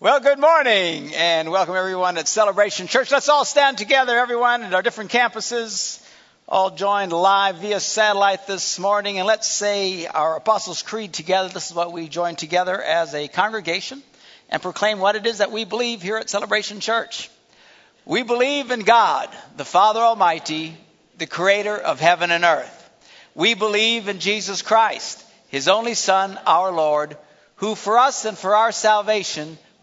Well, good morning and welcome everyone at Celebration Church. Let's all stand together, everyone, at our different campuses, all joined live via satellite this morning, and let's say our Apostles' Creed together. This is what we join together as a congregation and proclaim what it is that we believe here at Celebration Church. We believe in God, the Father Almighty, the creator of heaven and earth. We believe in Jesus Christ, his only Son, our Lord, who for us and for our salvation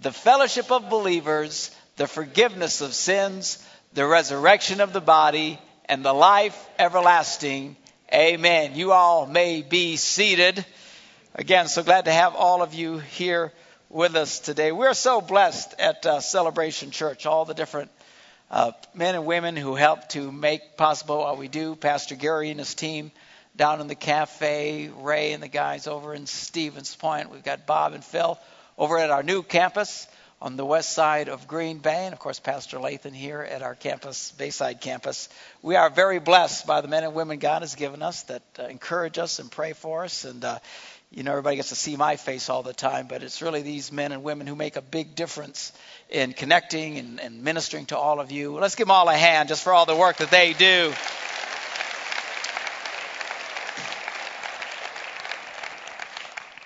the fellowship of believers, the forgiveness of sins, the resurrection of the body, and the life everlasting. Amen. You all may be seated. Again, so glad to have all of you here with us today. We're so blessed at uh, Celebration Church, all the different uh, men and women who help to make possible what we do. Pastor Gary and his team down in the cafe, Ray and the guys over in Stevens Point. We've got Bob and Phil over at our new campus on the west side of Green Bay, and of course, Pastor Lathan here at our campus, Bayside campus. We are very blessed by the men and women God has given us that uh, encourage us and pray for us. And, uh, you know, everybody gets to see my face all the time, but it's really these men and women who make a big difference in connecting and, and ministering to all of you. Let's give them all a hand just for all the work that they do.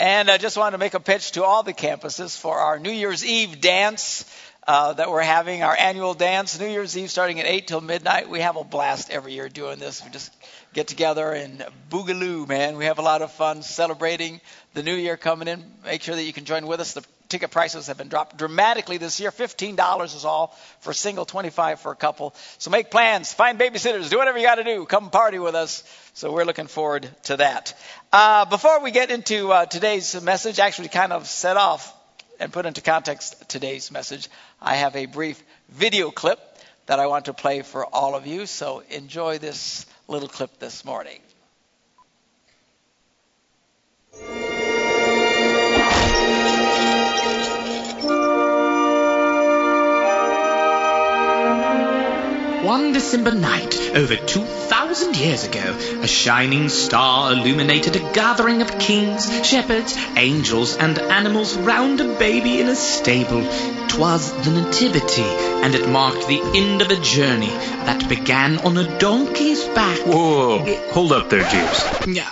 And I just wanted to make a pitch to all the campuses for our New Year's Eve dance uh, that we're having, our annual dance, New Year's Eve starting at 8 till midnight. We have a blast every year doing this. We just get together and boogaloo, man. We have a lot of fun celebrating the new year coming in. Make sure that you can join with us. The ticket prices have been dropped dramatically this year. $15 is all for a single, 25 for a couple. So make plans, find babysitters, do whatever you got to do. Come party with us. So we're looking forward to that. Uh, before we get into uh, today's message, actually kind of set off and put into context today's message, I have a brief video clip that I want to play for all of you. So enjoy this little clip this morning. One December night, over 2,000 years ago, a shining star illuminated a gathering of kings, shepherds, angels, and animals round a baby in a stable. 'Twas the Nativity, and it marked the end of a journey that began on a donkey's back. Whoa, hold up there, Jeeves. Yeah.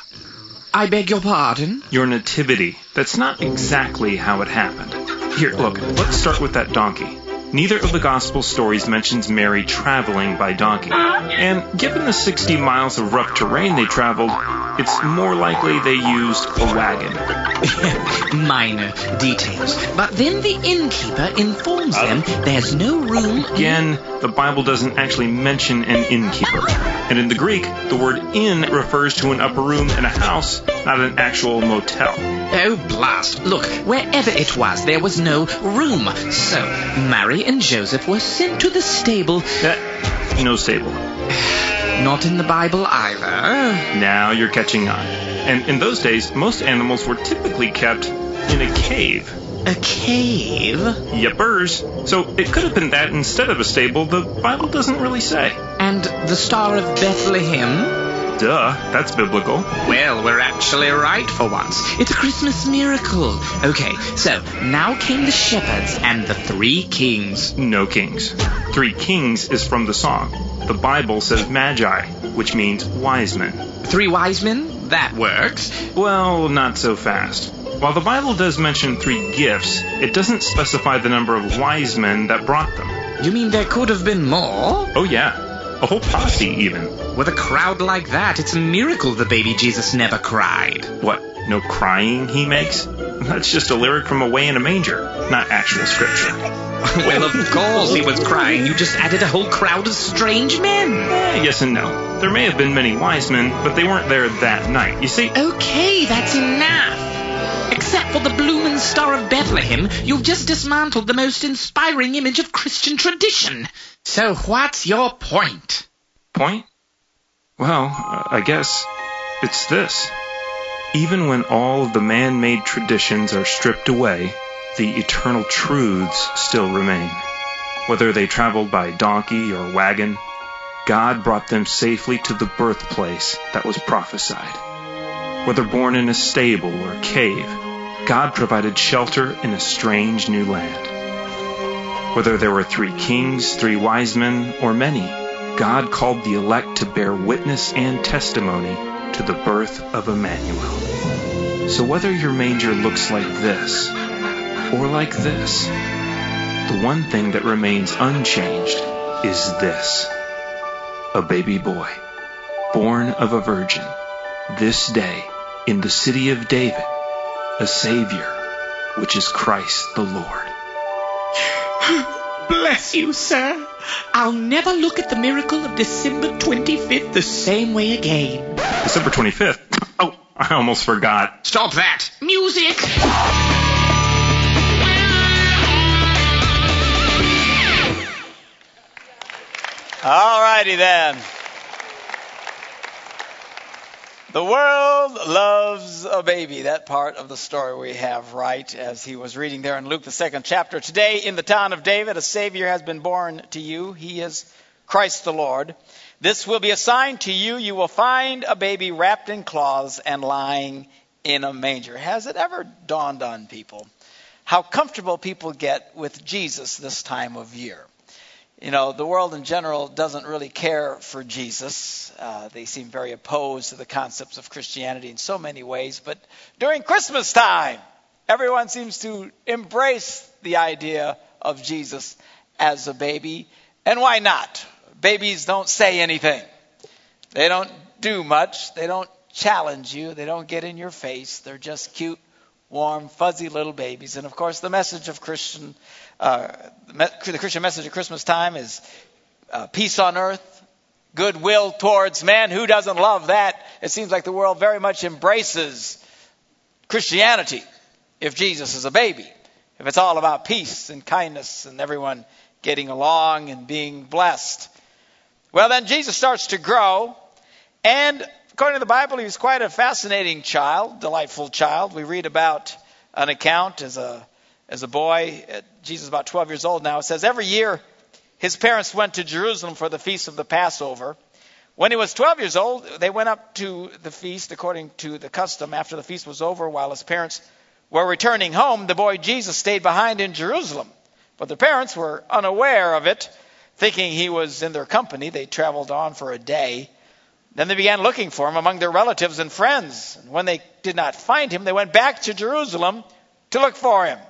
I beg your pardon? Your nativity. That's not exactly how it happened. Here, look, let's start with that donkey. Neither of the gospel stories mentions Mary traveling by donkey. And given the 60 miles of rough terrain they traveled, it's more likely they used a wagon. Minor details. But then the innkeeper informs them there's no room. Again, the Bible doesn't actually mention an innkeeper. And in the Greek, the word inn refers to an upper room in a house, not an actual motel. Oh, blast. Look, wherever it was, there was no room. So, Mary and Joseph were sent to the stable. Uh, no stable. Not in the Bible either. Now you're catching on. And in those days, most animals were typically kept in a cave. A cave? Yepers. So it could have been that instead of a stable. The Bible doesn't really say. And the Star of Bethlehem? Duh, that's biblical. Well, we're actually right for once. It's a Christmas miracle. Okay, so now came the shepherds and the three kings. No kings. Three kings is from the song. The Bible says magi, which means wise men. Three wise men? That works. Well, not so fast. While the Bible does mention three gifts, it doesn't specify the number of wise men that brought them. You mean there could have been more? Oh, yeah. A whole posse, even. With a crowd like that, it's a miracle the baby Jesus never cried. What, no crying he makes? That's just a lyric from Away in a Manger, not actual scripture. well, of course he was crying. You just added a whole crowd of strange men. Eh, yes and no. There may have been many wise men, but they weren't there that night. You see? Okay, that's enough. Except for the blooming Star of Bethlehem, you've just dismantled the most inspiring image of Christian tradition. So what's your point? Point? Well, I guess it's this. Even when all of the man made traditions are stripped away, the eternal truths still remain. Whether they traveled by donkey or wagon, God brought them safely to the birthplace that was prophesied. Whether born in a stable or cave, God provided shelter in a strange new land. Whether there were three kings, three wise men, or many, God called the elect to bear witness and testimony to the birth of Emmanuel. So whether your manger looks like this or like this, the one thing that remains unchanged is this a baby boy, born of a virgin, this day in the city of David, a Savior, which is Christ the Lord. Bless you, sir. I'll never look at the miracle of December 25th the same way again. December 25th? Oh, I almost forgot. Stop that! Music! All righty then. The world loves a baby. That part of the story we have right as he was reading there in Luke, the second chapter. Today, in the town of David, a Savior has been born to you. He is Christ the Lord. This will be a sign to you. You will find a baby wrapped in cloths and lying in a manger. Has it ever dawned on people how comfortable people get with Jesus this time of year? You know, the world in general doesn't really care for Jesus. Uh, they seem very opposed to the concepts of Christianity in so many ways. But during Christmas time, everyone seems to embrace the idea of Jesus as a baby. And why not? Babies don't say anything, they don't do much, they don't challenge you, they don't get in your face. They're just cute, warm, fuzzy little babies. And of course, the message of Christian uh, the Christian message at Christmas time is uh, peace on earth, goodwill towards men. Who doesn't love that? It seems like the world very much embraces Christianity if Jesus is a baby. If it's all about peace and kindness and everyone getting along and being blessed. Well, then Jesus starts to grow, and according to the Bible, he was quite a fascinating child, delightful child. We read about an account as a as a boy. Uh, Jesus is about 12 years old now. It says every year his parents went to Jerusalem for the feast of the Passover. When he was 12 years old, they went up to the feast according to the custom. After the feast was over, while his parents were returning home, the boy Jesus stayed behind in Jerusalem. But the parents were unaware of it, thinking he was in their company. They traveled on for a day. Then they began looking for him among their relatives and friends. And when they did not find him, they went back to Jerusalem to look for him.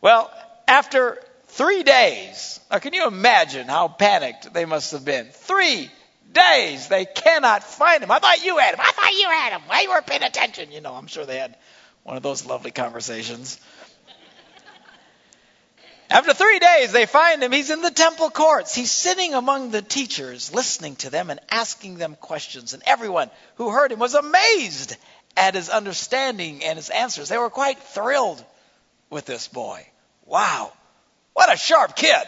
Well, after three days, now can you imagine how panicked they must have been? Three days, they cannot find him. I thought you had him. I thought you had him. Why you weren't paying attention? You know, I'm sure they had one of those lovely conversations. After three days, they find him. He's in the temple courts. He's sitting among the teachers, listening to them and asking them questions. And everyone who heard him was amazed at his understanding and his answers. They were quite thrilled with this boy. Wow, what a sharp kid.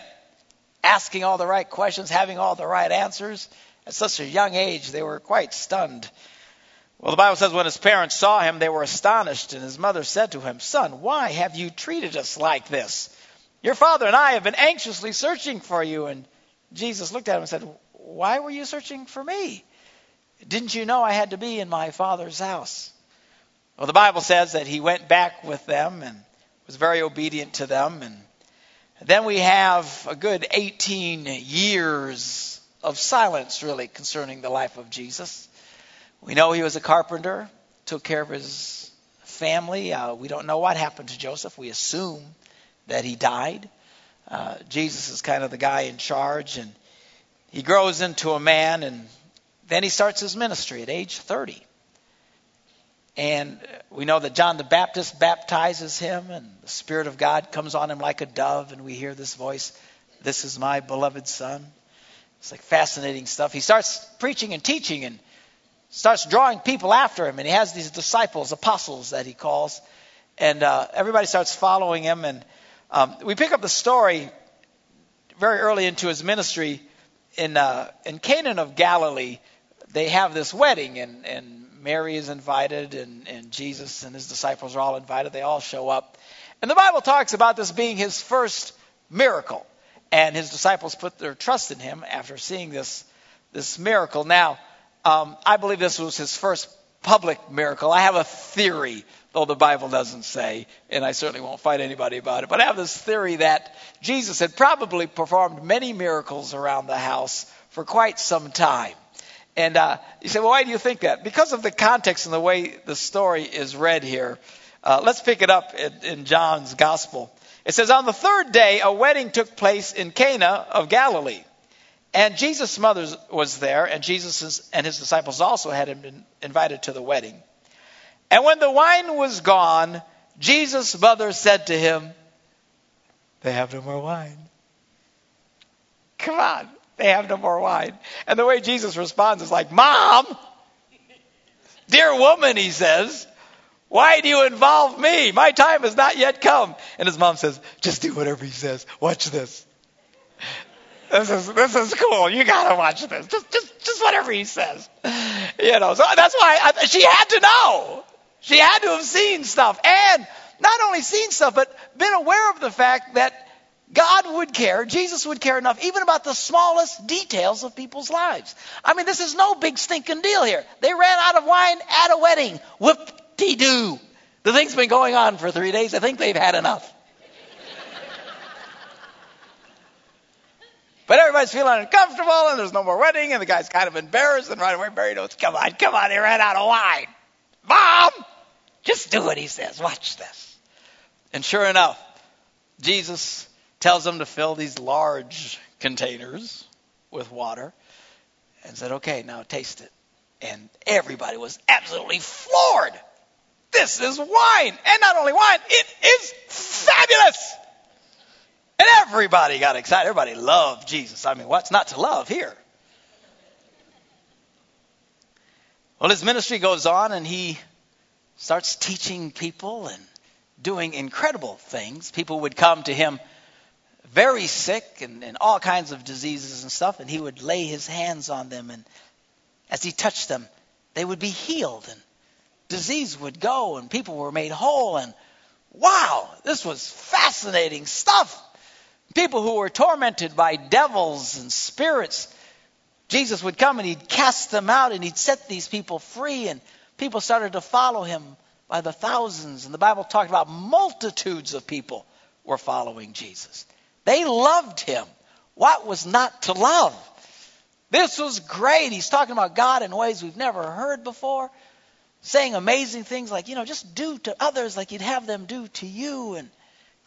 Asking all the right questions, having all the right answers. At such a young age, they were quite stunned. Well, the Bible says when his parents saw him, they were astonished, and his mother said to him, Son, why have you treated us like this? Your father and I have been anxiously searching for you. And Jesus looked at him and said, Why were you searching for me? Didn't you know I had to be in my father's house? Well, the Bible says that he went back with them and was very obedient to them. And then we have a good 18 years of silence, really, concerning the life of Jesus. We know he was a carpenter, took care of his family. Uh, we don't know what happened to Joseph. We assume that he died. Uh, Jesus is kind of the guy in charge, and he grows into a man, and then he starts his ministry at age 30. And we know that John the Baptist baptizes him, and the Spirit of God comes on him like a dove, and we hear this voice This is my beloved Son. It's like fascinating stuff. He starts preaching and teaching and starts drawing people after him, and he has these disciples, apostles that he calls. and uh, everybody starts following him. And um, we pick up the story very early into his ministry in uh, in Cana of Galilee. They have this wedding, and and Mary is invited, and and Jesus and his disciples are all invited. They all show up, and the Bible talks about this being his first miracle, and his disciples put their trust in him after seeing this this miracle. Now, um, I believe this was his first public miracle. I have a theory, though the Bible doesn't say, and I certainly won't fight anybody about it, but I have this theory that Jesus had probably performed many miracles around the house for quite some time. And uh, you say, well, why do you think that? Because of the context and the way the story is read here. Uh, let's pick it up in, in John's Gospel. It says, On the third day, a wedding took place in Cana of Galilee. And Jesus' mother was there, and Jesus and his disciples also had been invited to the wedding. And when the wine was gone, Jesus' mother said to him, They have no more wine. Come on, they have no more wine. And the way Jesus responds is like, Mom, dear woman, he says, why do you involve me? My time has not yet come. And his mom says, Just do whatever he says. Watch this. This is this is cool. You gotta watch this. Just just just whatever he says. You know. So that's why I, she had to know. She had to have seen stuff, and not only seen stuff, but been aware of the fact that God would care, Jesus would care enough, even about the smallest details of people's lives. I mean, this is no big stinking deal here. They ran out of wine at a wedding. Whoop de doo. The thing's been going on for three days. I think they've had enough. But everybody's feeling uncomfortable, and there's no more wedding, and the guy's kind of embarrassed, and right away Mary knows, come on, come on, he ran out of wine. Mom, just do what he says. Watch this. And sure enough, Jesus tells them to fill these large containers with water and said, okay, now taste it. And everybody was absolutely floored. This is wine. And not only wine, it is fabulous. And everybody got excited. Everybody loved Jesus. I mean, what's not to love here? Well, his ministry goes on and he starts teaching people and doing incredible things. People would come to him very sick and, and all kinds of diseases and stuff, and he would lay his hands on them. And as he touched them, they would be healed and disease would go and people were made whole. And wow, this was fascinating stuff. People who were tormented by devils and spirits, Jesus would come and he'd cast them out and he'd set these people free, and people started to follow him by the thousands. And the Bible talked about multitudes of people were following Jesus. They loved him. What was not to love? This was great. He's talking about God in ways we've never heard before, saying amazing things like, you know, just do to others like you'd have them do to you. And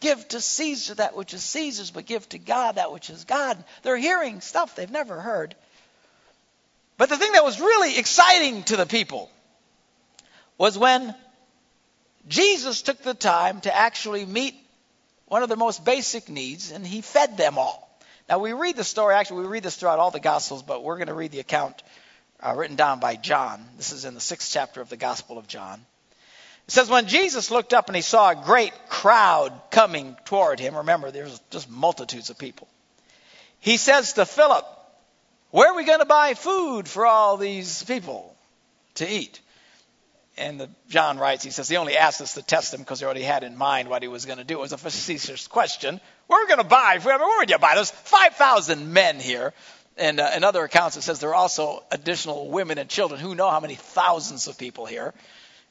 Give to Caesar that which is Caesar's, but give to God that which is God. They're hearing stuff they've never heard. But the thing that was really exciting to the people was when Jesus took the time to actually meet one of their most basic needs, and he fed them all. Now, we read the story, actually, we read this throughout all the Gospels, but we're going to read the account uh, written down by John. This is in the sixth chapter of the Gospel of John. It says, when Jesus looked up and he saw a great crowd coming toward him, remember, there's just multitudes of people. He says to Philip, Where are we going to buy food for all these people to eat? And the, John writes, he says, he only asked us to test him because he already had in mind what he was going to do. It was a facetious question. Where are we going to buy? Where would you buy? There's 5,000 men here. And uh, in other accounts, it says there are also additional women and children. Who know how many thousands of people here?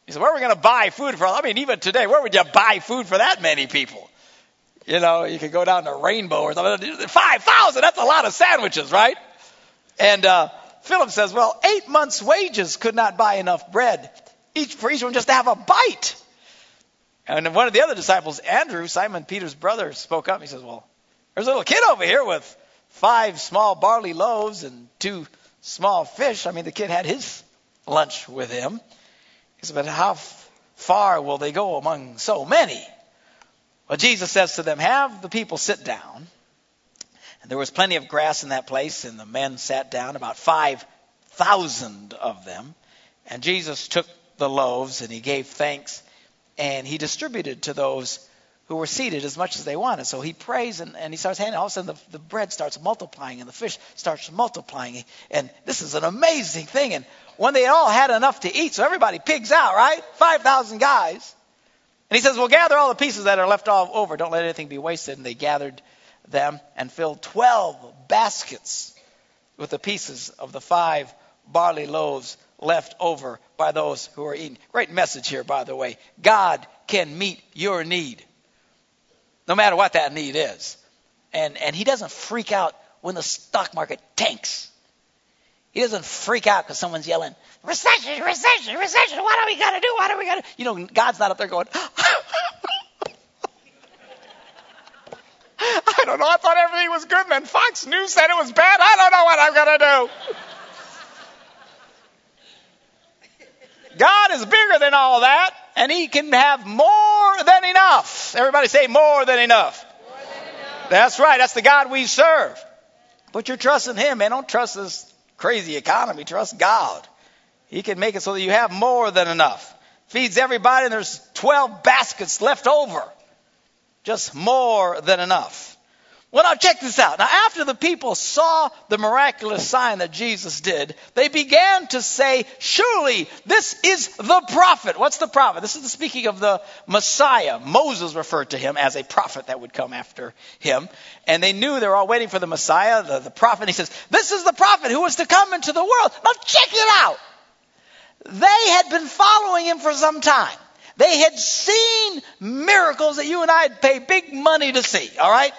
He said, where are we going to buy food for? I mean, even today, where would you buy food for that many people? You know, you could go down to Rainbow or something. 5,000, that's a lot of sandwiches, right? And uh, Philip says, well, eight months' wages could not buy enough bread each for each one just to have a bite. And one of the other disciples, Andrew, Simon Peter's brother, spoke up. He says, well, there's a little kid over here with five small barley loaves and two small fish. I mean, the kid had his lunch with him. He said, But how far will they go among so many? Well, Jesus says to them, Have the people sit down. And there was plenty of grass in that place, and the men sat down, about 5,000 of them. And Jesus took the loaves, and he gave thanks, and he distributed to those who were seated as much as they wanted. So he prays and, and he starts handing. All of a sudden, the, the bread starts multiplying and the fish starts multiplying. And this is an amazing thing. And when they all had enough to eat, so everybody pigs out, right? 5,000 guys. And he says, Well, gather all the pieces that are left all over. Don't let anything be wasted. And they gathered them and filled 12 baskets with the pieces of the five barley loaves left over by those who are eating. Great message here, by the way. God can meet your need, no matter what that need is. And, and He doesn't freak out when the stock market tanks. He doesn't freak out because someone's yelling, recession, recession, recession. What are we going to do? What are we going to You know, God's not up there going, I don't know. I thought everything was good, and then Fox News said it was bad. I don't know what I'm going to do. God is bigger than all that, and He can have more than enough. Everybody say more than enough. More than enough. That's right. That's the God we serve. Put your trust in Him, man. Don't trust this crazy economy. Trust God. He can make it so that you have more than enough. Feeds everybody, and there's 12 baskets left over. Just more than enough. Well, now check this out. Now, after the people saw the miraculous sign that Jesus did, they began to say, Surely this is the prophet. What's the prophet? This is the speaking of the Messiah. Moses referred to him as a prophet that would come after him. And they knew they were all waiting for the Messiah, the, the prophet. He says, This is the prophet who was to come into the world. Now, check it out. They had been following him for some time. They had seen miracles that you and I'd pay big money to see, all right?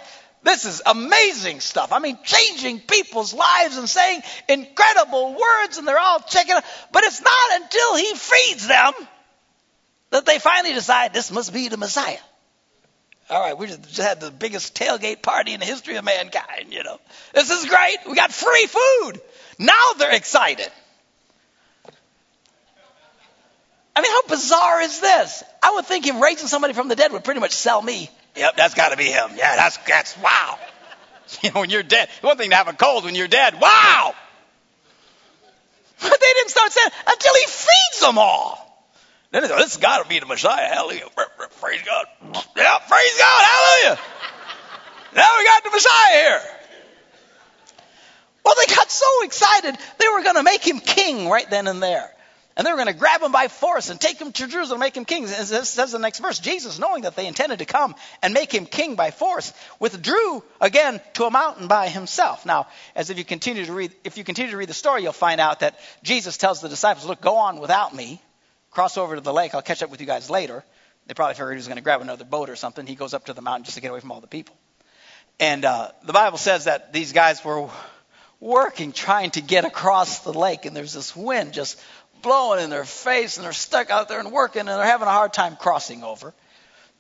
This is amazing stuff. I mean, changing people's lives and saying incredible words, and they're all checking it. But it's not until he feeds them that they finally decide this must be the Messiah. All right, we just had the biggest tailgate party in the history of mankind, you know. This is great. We got free food. Now they're excited. I mean, how bizarre is this? I would think him raising somebody from the dead would pretty much sell me Yep, that's got to be him. Yeah, that's that's wow. You know, when you're dead, one thing to have a cold when you're dead. Wow. But they didn't start saying until he feeds them all. Then they go, this has got to be the Messiah. Hallelujah. Praise God. Yeah, praise God. Hallelujah. Now we got the Messiah here. Well, they got so excited they were going to make him king right then and there. And they were going to grab him by force and take him to Jerusalem, and make him king. As it says in the next verse, Jesus, knowing that they intended to come and make him king by force, withdrew again to a mountain by himself. Now, as if you continue to read, if you continue to read the story, you'll find out that Jesus tells the disciples, "Look, go on without me. Cross over to the lake. I'll catch up with you guys later." They probably figured he was going to grab another boat or something. He goes up to the mountain just to get away from all the people. And uh, the Bible says that these guys were working, trying to get across the lake, and there's this wind just blowing in their face and they're stuck out there and working and they're having a hard time crossing over.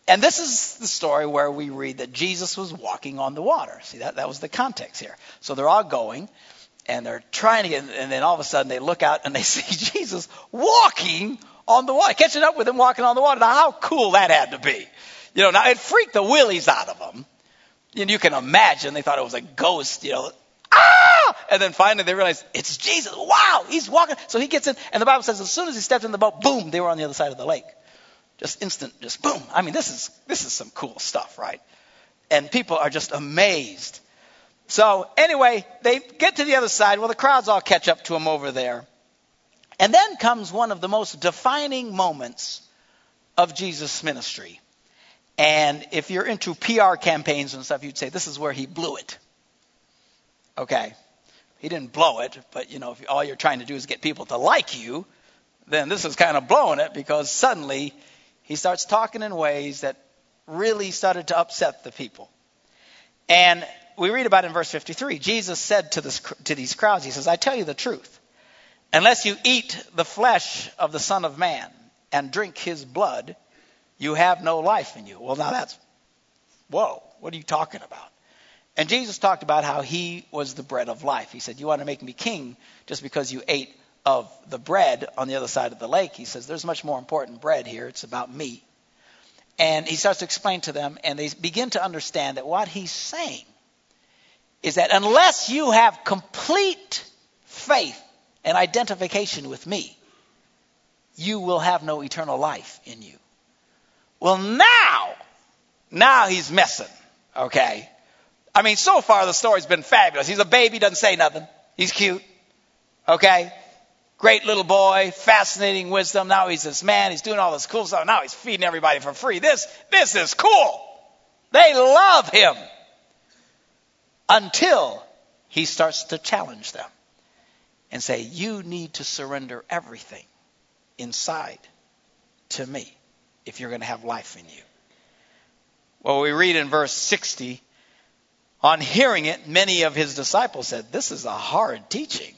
And this is the story where we read that Jesus was walking on the water. See, that, that was the context here. So they're all going and they're trying to get, and then all of a sudden they look out and they see Jesus walking on the water, catching up with him walking on the water. Now, how cool that had to be. You know, now it freaked the willies out of them. And you can imagine they thought it was a ghost, you know, ah! And then finally they realize it's Jesus. Wow, he's walking. So he gets in, and the Bible says as soon as he stepped in the boat, boom, they were on the other side of the lake. Just instant, just boom. I mean, this is this is some cool stuff, right? And people are just amazed. So anyway, they get to the other side. Well, the crowds all catch up to him over there. And then comes one of the most defining moments of Jesus' ministry. And if you're into PR campaigns and stuff, you'd say this is where he blew it. Okay. He didn't blow it, but you know, if all you're trying to do is get people to like you, then this is kind of blowing it because suddenly he starts talking in ways that really started to upset the people. And we read about in verse 53. Jesus said to, this, to these crowds, He says, I tell you the truth. Unless you eat the flesh of the Son of Man and drink his blood, you have no life in you. Well, now that's, whoa, what are you talking about? And Jesus talked about how he was the bread of life. He said, You want to make me king just because you ate of the bread on the other side of the lake. He says, There's much more important bread here. It's about me. And he starts to explain to them, and they begin to understand that what he's saying is that unless you have complete faith and identification with me, you will have no eternal life in you. Well, now, now he's missing. Okay. I mean, so far the story's been fabulous. He's a baby, doesn't say nothing. He's cute. Okay. Great little boy, fascinating wisdom. Now he's this man. He's doing all this cool stuff. Now he's feeding everybody for free. This, this is cool. They love him until he starts to challenge them and say, You need to surrender everything inside to me if you're going to have life in you. Well, we read in verse 60 on hearing it, many of his disciples said, This is a hard teaching.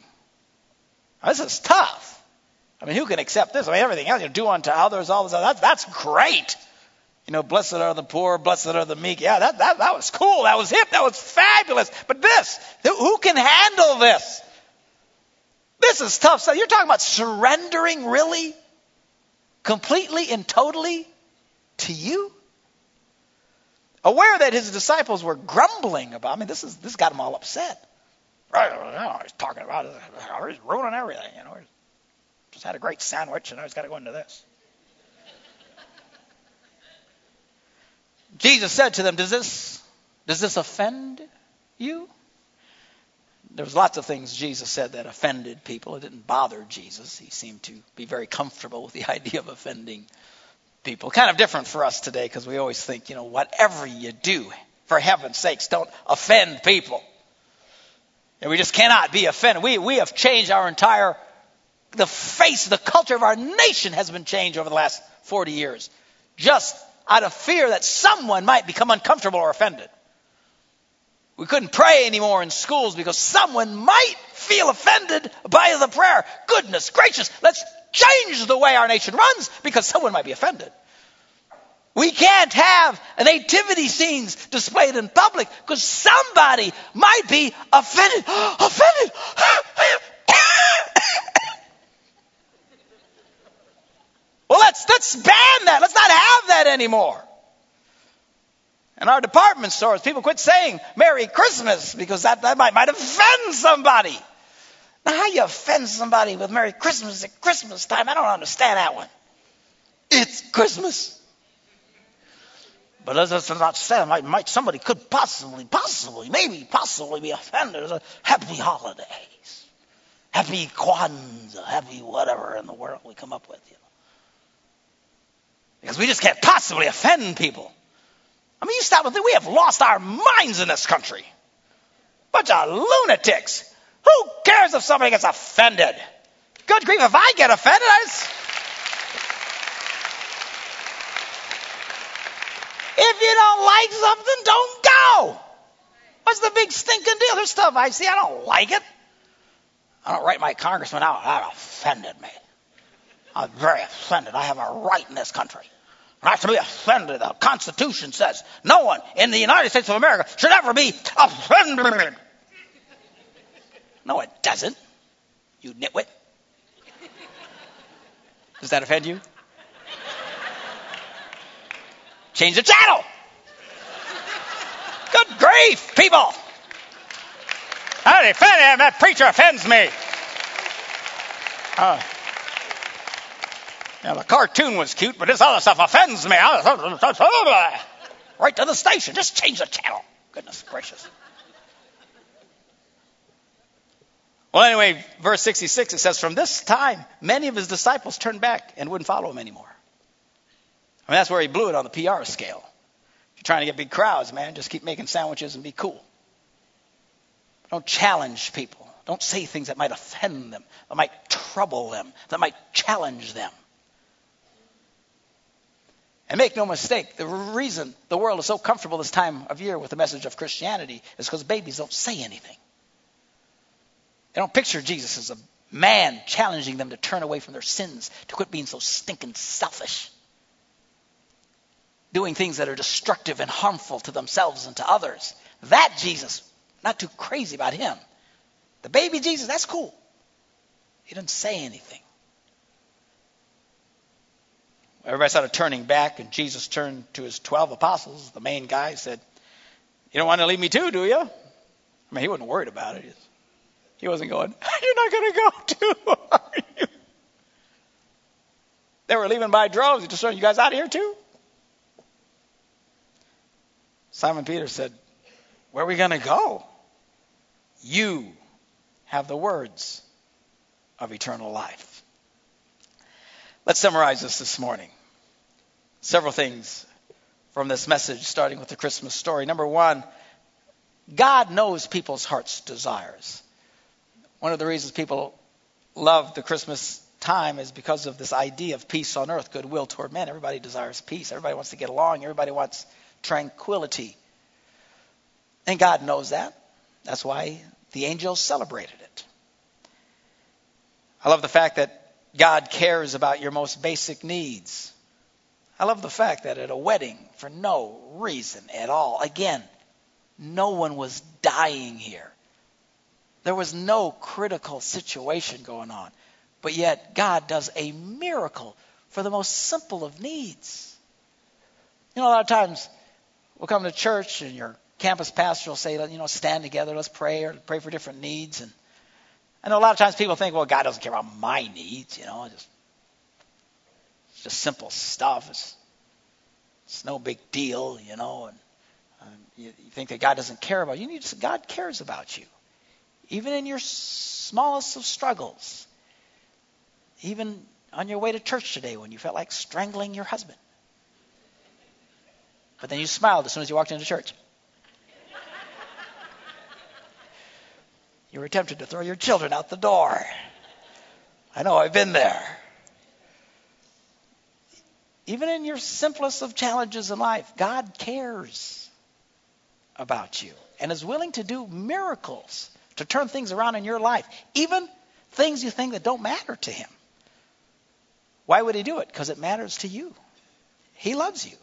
This is tough. I mean, who can accept this? I mean, everything else, you know, do unto others, all this, that's, that's great. You know, blessed are the poor, blessed are the meek. Yeah, that, that, that was cool. That was hip. That was fabulous. But this, who can handle this? This is tough So You're talking about surrendering, really? Completely and totally to you? Aware that his disciples were grumbling about, I mean, this, is, this got them all upset. He's talking about. He's ruining everything. You know, just had a great sandwich, and now he's got to go into this. Jesus said to them, "Does this does this offend you?" There was lots of things Jesus said that offended people. It didn't bother Jesus. He seemed to be very comfortable with the idea of offending people. Kind of different for us today because we always think, you know, whatever you do, for heaven's sakes, don't offend people. And we just cannot be offended. We, we have changed our entire, the face, the culture of our nation has been changed over the last 40 years. Just out of fear that someone might become uncomfortable or offended. We couldn't pray anymore in schools because someone might feel offended by the prayer. Goodness gracious, let's change the way our nation runs because someone might be offended. We can't have nativity scenes displayed in public because somebody might be offended. offended. well, let's, let's ban that. Let's not have that anymore. In our department stores, people quit saying Merry Christmas because that, that might, might offend somebody. Now, how you offend somebody with Merry Christmas at Christmas time? I don't understand that one. It's Christmas. But as I said, might, might, somebody could possibly, possibly, maybe, possibly be offended. Happy holidays. Happy Kwanzaa. Happy whatever in the world we come up with. You know. Because we just can't possibly offend people. I mean, you stop and think we have lost our minds in this country. Bunch of lunatics. Who cares if somebody gets offended? Good grief, if I get offended, I just, If you don't like something, don't go. What's the big stinking deal? There's stuff I see, I don't like it. I don't write my congressman out. That offended me. I'm very offended. I have a right in this country. Have to be offended. The Constitution says no one in the United States of America should ever be offended. No, it doesn't. You nitwit. Does that offend you? Change the channel. Good grief, people. That, that preacher offends me. Uh, yeah, the cartoon was cute, but this other stuff offends me. Right to the station. Just change the channel. Goodness gracious. Well, anyway, verse 66, it says, From this time, many of his disciples turned back and wouldn't follow him anymore. I mean, that's where he blew it on the PR scale. If you're trying to get big crowds, man, just keep making sandwiches and be cool. Don't challenge people. Don't say things that might offend them, that might trouble them, that might challenge them. And make no mistake, the reason the world is so comfortable this time of year with the message of Christianity is because babies don't say anything. They don't picture Jesus as a man challenging them to turn away from their sins, to quit being so stinking selfish doing things that are destructive and harmful to themselves and to others. That Jesus, not too crazy about him. The baby Jesus, that's cool. He doesn't say anything. Everybody started turning back, and Jesus turned to his 12 apostles. The main guy said, You don't want to leave me too, do you? I mean, he wasn't worried about it. He wasn't going, You're not going to go too, are you? They were leaving by droves. He just said, You guys out of here too? Simon Peter said, Where are we going to go? You have the words of eternal life. Let's summarize this this morning. Several things from this message, starting with the Christmas story. Number one, God knows people's heart's desires. One of the reasons people love the Christmas time is because of this idea of peace on earth, goodwill toward men. Everybody desires peace. Everybody wants to get along. Everybody wants tranquility. And God knows that. That's why the angels celebrated it. I love the fact that God cares about your most basic needs. I love the fact that at a wedding, for no reason at all, again, no one was dying here. There was no critical situation going on. But yet, God does a miracle for the most simple of needs. You know, a lot of times we'll come to church and your campus pastor will say, you know, stand together, let's pray, or pray for different needs. And I know a lot of times people think, well, God doesn't care about my needs, you know, just, just simple stuff. It's, it's no big deal, you know, and um, you, you think that God doesn't care about you. you God cares about you. Even in your smallest of struggles. Even on your way to church today when you felt like strangling your husband. But then you smiled as soon as you walked into church. You were tempted to throw your children out the door. I know, I've been there. Even in your simplest of challenges in life, God cares about you and is willing to do miracles to turn things around in your life, even things you think that don't matter to Him. Why would He do it? Because it matters to you. He loves you.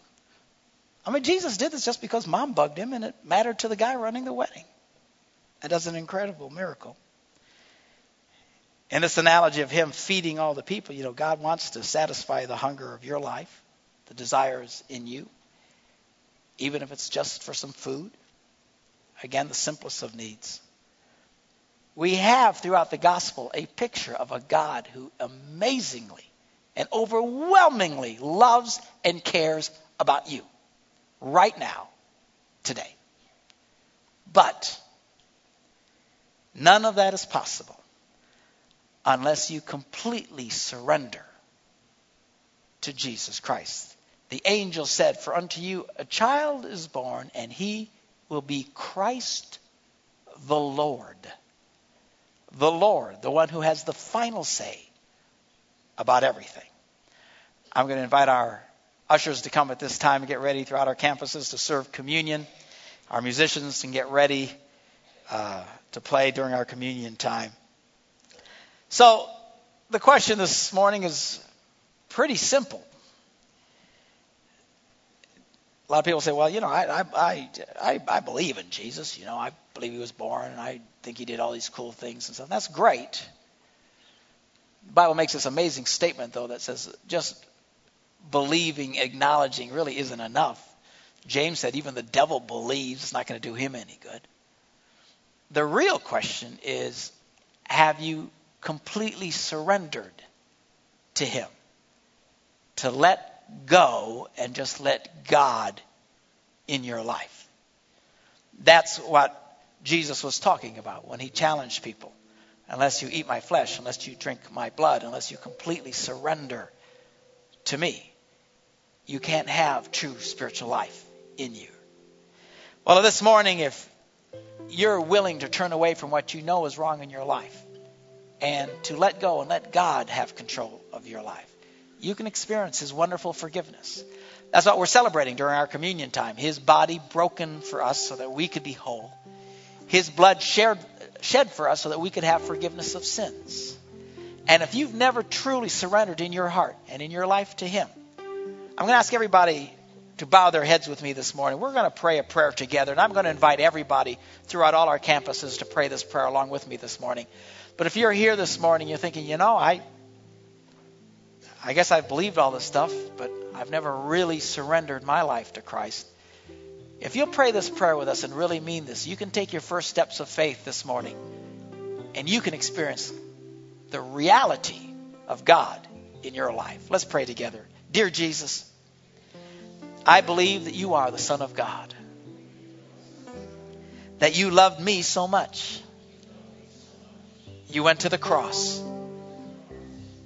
I mean, Jesus did this just because mom bugged him and it mattered to the guy running the wedding. That does an incredible miracle. And this analogy of him feeding all the people, you know, God wants to satisfy the hunger of your life, the desires in you, even if it's just for some food. Again, the simplest of needs. We have throughout the gospel a picture of a God who amazingly and overwhelmingly loves and cares about you right now, today. But None of that is possible unless you completely surrender to Jesus Christ. The angel said, For unto you a child is born, and he will be Christ the Lord. The Lord, the one who has the final say about everything. I'm going to invite our ushers to come at this time and get ready throughout our campuses to serve communion. Our musicians can get ready. Uh, to play during our communion time. So, the question this morning is pretty simple. A lot of people say, well, you know, I, I, I, I believe in Jesus. You know, I believe he was born, and I think he did all these cool things and stuff. That's great. The Bible makes this amazing statement, though, that says just believing, acknowledging really isn't enough. James said even the devil believes it's not going to do him any good. The real question is have you completely surrendered to Him? To let go and just let God in your life. That's what Jesus was talking about when he challenged people. Unless you eat my flesh, unless you drink my blood, unless you completely surrender to me, you can't have true spiritual life in you. Well, this morning, if you're willing to turn away from what you know is wrong in your life and to let go and let God have control of your life, you can experience His wonderful forgiveness. That's what we're celebrating during our communion time. His body broken for us so that we could be whole. His blood shared, shed for us so that we could have forgiveness of sins. And if you've never truly surrendered in your heart and in your life to Him, I'm going to ask everybody to bow their heads with me this morning. We're going to pray a prayer together, and I'm going to invite everybody throughout all our campuses to pray this prayer along with me this morning. But if you're here this morning, you're thinking, you know, I, I guess I've believed all this stuff, but I've never really surrendered my life to Christ. If you'll pray this prayer with us and really mean this, you can take your first steps of faith this morning, and you can experience the reality of God in your life. Let's pray together. Dear Jesus, I believe that you are the Son of God. that you loved me so much. You went to the cross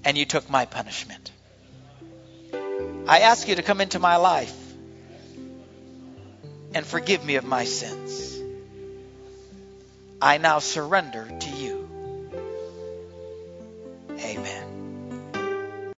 and you took my punishment. I ask you to come into my life and forgive me of my sins. I now surrender to you. Amen.